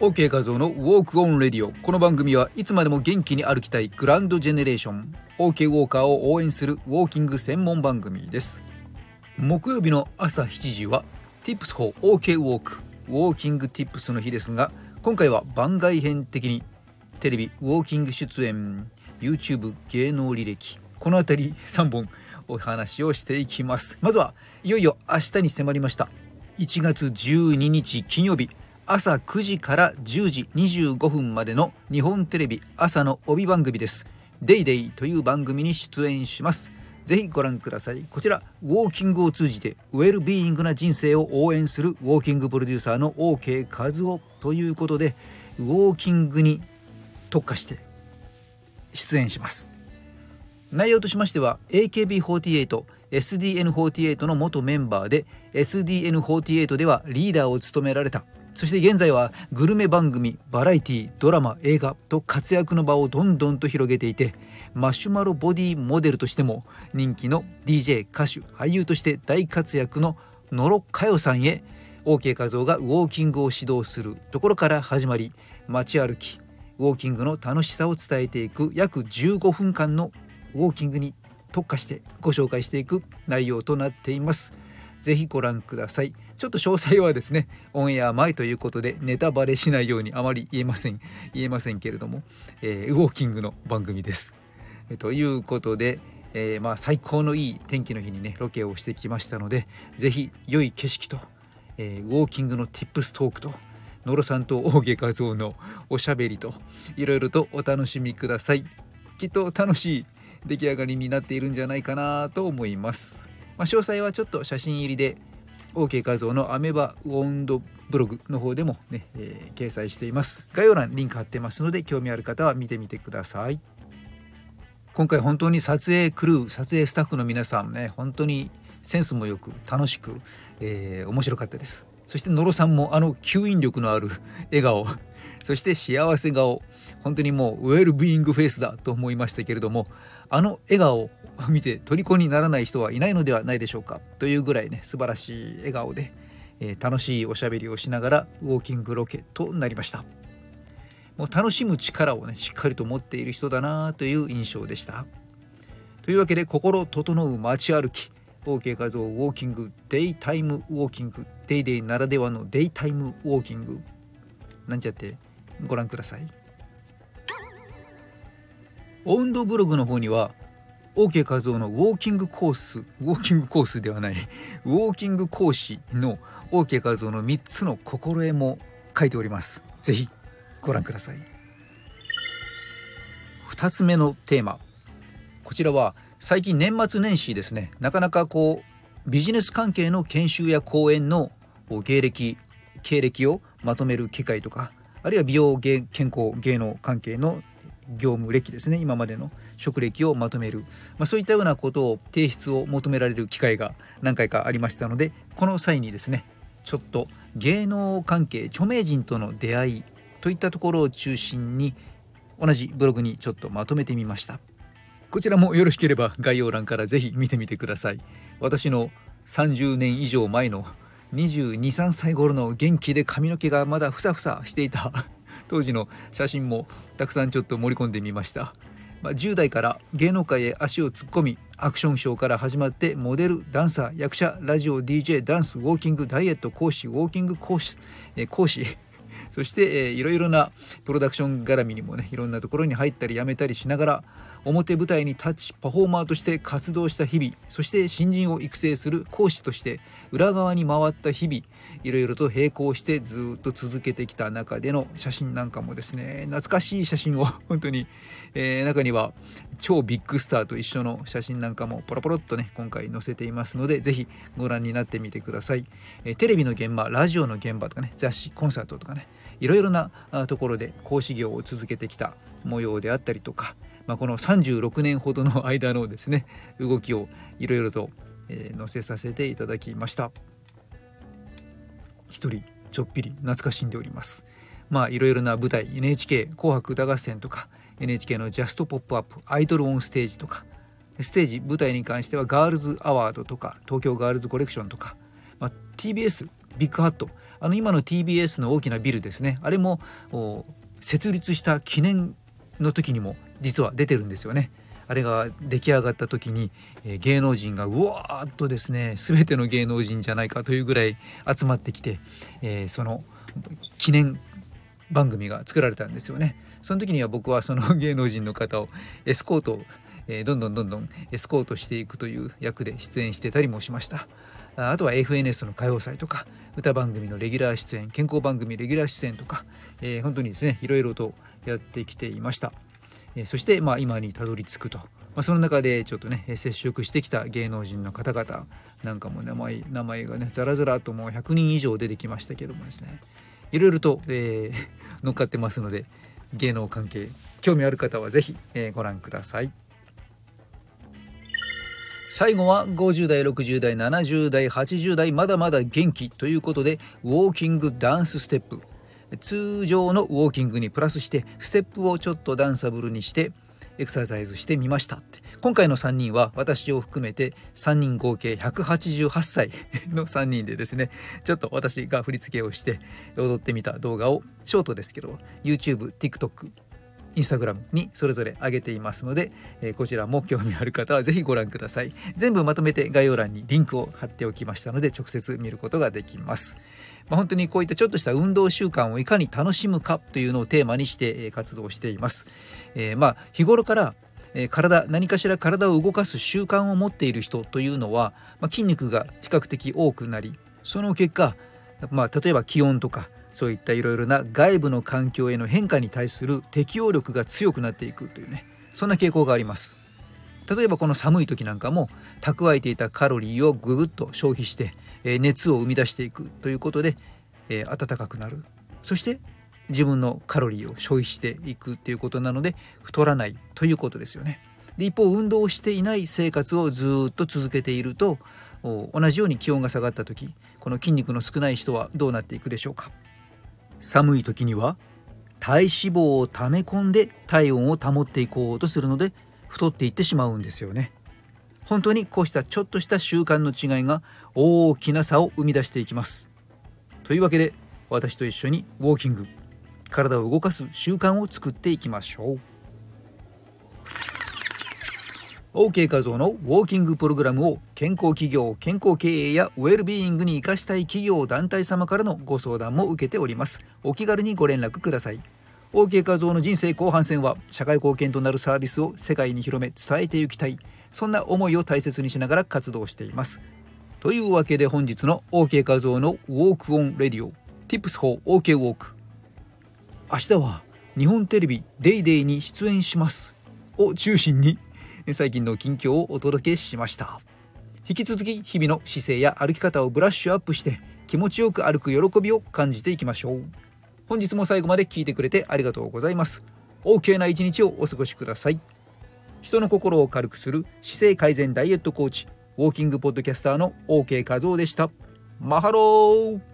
OK 画像のウォークオンレディオこの番組はいつまでも元気に歩きたいグランドジェネレーション OK ウォーカーを応援するウォーキング専門番組です。木曜日の朝7時は Tips for OK ウォーク。ウォーキング Tips の日ですが今回は番外編的にテレビウォーキング出演 YouTube 芸能履歴この辺り3本お話をしていきます。まずはいよいよ明日に迫りました。1月12日金曜日。朝9時から10時25分までの日本テレビ朝の帯番組です「デイデイという番組に出演します。ぜひご覧ください。こちらウォーキングを通じてウェルビーイングな人生を応援するウォーキングプロデューサーの OK 和夫ということでウォーキングに特化して出演します。内容としましては AKB48 SDN48 の元メンバーで SDN48 ではリーダーを務められたそして現在はグルメ番組バラエティドラマ映画と活躍の場をどんどんと広げていてマシュマロボディモデルとしても人気の DJ 歌手俳優として大活躍の野呂佳代さんへ OK 画像がウォーキングを指導するところから始まり街歩きウォーキングの楽しさを伝えていく約15分間のウォーキングに特化してご紹介していく内容となっています。ぜひご覧ください。ちょっと詳細はですね、オンエア前ということでネタバレしないようにあまり言えません、言えませんけれども、えー、ウォーキングの番組です。えということで、えー、まあ最高のいい天気の日にね、ロケをしてきましたので、ぜひ良い景色と、えー、ウォーキングの Tips トークと、野呂さんと大毛画像のおしゃべりと、いろいろとお楽しみください。きっと楽しい出来上がりになっているんじゃないかなと思います。まあ、詳細はちょっと写真入りで OK 画像のアメバウォンドブログの方でもね、えー、掲載しています。概要欄リンク貼ってますので興味ある方は見てみてください。今回本当に撮影クルー撮影スタッフの皆さんね本当にセンスもよく楽しく、えー、面白かったです。そして野呂さんもあの吸引力のある笑顔そして幸せ顔。本当にもうウェルビーイングフェイスだと思いましたけれどもあの笑顔を見て虜にならない人はいないのではないでしょうか。というぐらいね素晴らしい笑顔で、えー、楽しいおしゃべりをしながらウォーキングロケとなりました。もう楽しむ力をねしっかりと持っている人だなという印象でした。というわけで心整う街歩き。OK 画像ウォーキングデイタイムウォーキング。 DayDay ならではのデイタイムウォーキング。なんちゃってご覧ください。温度ブログの方には OK 画像のウォーキングコースウォーキングコースではない ウォーキング講師の OK 画像の3つの心得も書いております。是非ご覧ください。2つ目のテーマ。こちらは最近年末年始ですね。なかなかこうビジネス関係の研修や講演の芸歴経歴をまとめる機会とかあるいは美容健康芸能関係の業務歴ですね。今までの職歴をまとめる、まあ、そういったようなことを提出を求められる機会が何回かありましたのでこの際にですねちょっと芸能関係著名人との出会いといったところを中心に同じブログにちょっとまとめてみました。こちらもよろしければ概要欄から是非見てみてください。私の30年以上前の223歳頃の元気で髪の毛がまだふさふさしていた。当時の写真もたくさんちょっと盛り込んでみました、まあ、10代から芸能界へ足を突っ込みアクションショーから始まってモデルダンサー役者ラジオ DJ ダンスウォーキングダイエット講師ウォーキング講師、え講師。そして、えー、いろいろなプロダクション絡みにもねいろんなところに入ったり辞めたりしながら表舞台に立ちパフォーマーとして活動した日々そして新人を育成する講師として裏側に回った日々いろいろと並行してずっと続けてきた中での写真なんかもですね懐かしい写真を本当に、えー、中には超ビッグスターと一緒の写真なんかもポロポロっとね今回載せていますので是非ご覧になってみてください、えー、テレビの現場ラジオの現場とかね雑誌コンサートとかねいろいろなところで講師業を続けてきた模様であったりとかまあ、この36年ほどの間のですね動きをいろいろと、えー、載せさせていただきました。一人ちょっぴり懐かしんでおります。まあいろいろな舞台 NHK 紅白歌合戦とか NHK のジャストポップアップアイドルオンステージとかステージ舞台に関してはガールズアワードとか東京ガールズコレクションとか、まあ、TBS ビッグハットあの今の TBS の大きなビルですね。あれも設立した記念の時にも実は出てるんですよね。あれが出来上がった時に、え、芸能人がうわーっとですね全ての芸能人じゃないかというぐらい集まってきて、え、その記念番組が作られたんですよね。その時には僕はその 芸能人の方をエスコートえ、どんどんどんどんエスコートしていくという役で出演してたりもしましたあとは FNS の歌謡祭とか歌番組のレギュラー出演健康番組レギュラー出演とか、えー、本当にですねいろいろとやってきていました、え、そして、まあ、今にたどり着くと、まあ、その中でちょっとね接触してきた芸能人の方々なんかも名前名前がねザラザラともう100人以上出てきましたけどもですね。いろいろと、えー、乗っかってますので芸能関係興味ある方は是非、えー、ご覧ください。最後は50代60代70代80代まだまだ元気ということでウォーキングダンスステップ。通常のウォーキングにプラスしてステップをちょっとダンサブルにしてエクササイズしてみましたって。今回の3人は私を含めて3人合計188歳の3人でですねちょっと私が振り付けをして踊ってみた動画をショートですけど YouTube、TikTok インスタグラムにそれぞれ上げていますので、えー、こちらも興味ある方は是非ご覧ください。全部まとめて概要欄にリンクを貼っておきましたので直接見ることができます、まあ、本当にこういったちょっとした運動習慣をいかに楽しむかというのをテーマにして活動しています、えー、まあ日頃から体何かしら体を動かす習慣を持っている人というのは、まあ、筋肉が比較的多くなりその結果、まあ、例えば気温とかそういったいろいろな外部の環境への変化に対する適応力が強くなっていくというねそんな傾向があります。例えばこの寒い時なんかも蓄えていたカロリーをぐぐっと消費して、え熱を生み出していくということで、え暖かくなる。そして自分のカロリーを消費していくっていうことなので太らないということですよね。で一方運動をしていない生活をずっと続けていると同じように気温が下がった時この筋肉の少ない人はどうなっていくでしょうか。寒い時には体脂肪を溜め込んで体温を保っていこうとするので太っていってしまうんですよね。本当にこうしたちょっとした習慣の違いが大きな差を生み出していきます。というわけで私と一緒にウォーキング体を動かす習慣を作っていきましょう。OK 画像のウォーキングプログラムを健康企業健康経営やウェルビーイングに生かしたい企業団体様からのご相談も受けております。お気軽にご連絡ください。OK 画像の人生後半戦は社会貢献となるサービスを世界に広め伝えていきたい。そんな思いを大切にしながら活動しています。というわけで本日の OK 画像のウォークオンレディオ。Tips for OK ウォーク。明日は日本テレビデイデイに出演します。を中心に最近の近況をお届けしました。引き続き日々の姿勢や歩き方をブラッシュアップして気持ちよく歩く喜びを感じていきましょう。本日も最後まで聞いてくれてありがとうございます。OK な一日をお過ごしください。人の心を軽くする姿勢改善ダイエットコーチウォーキングポッドキャスターの OK 画像でした。マハロー。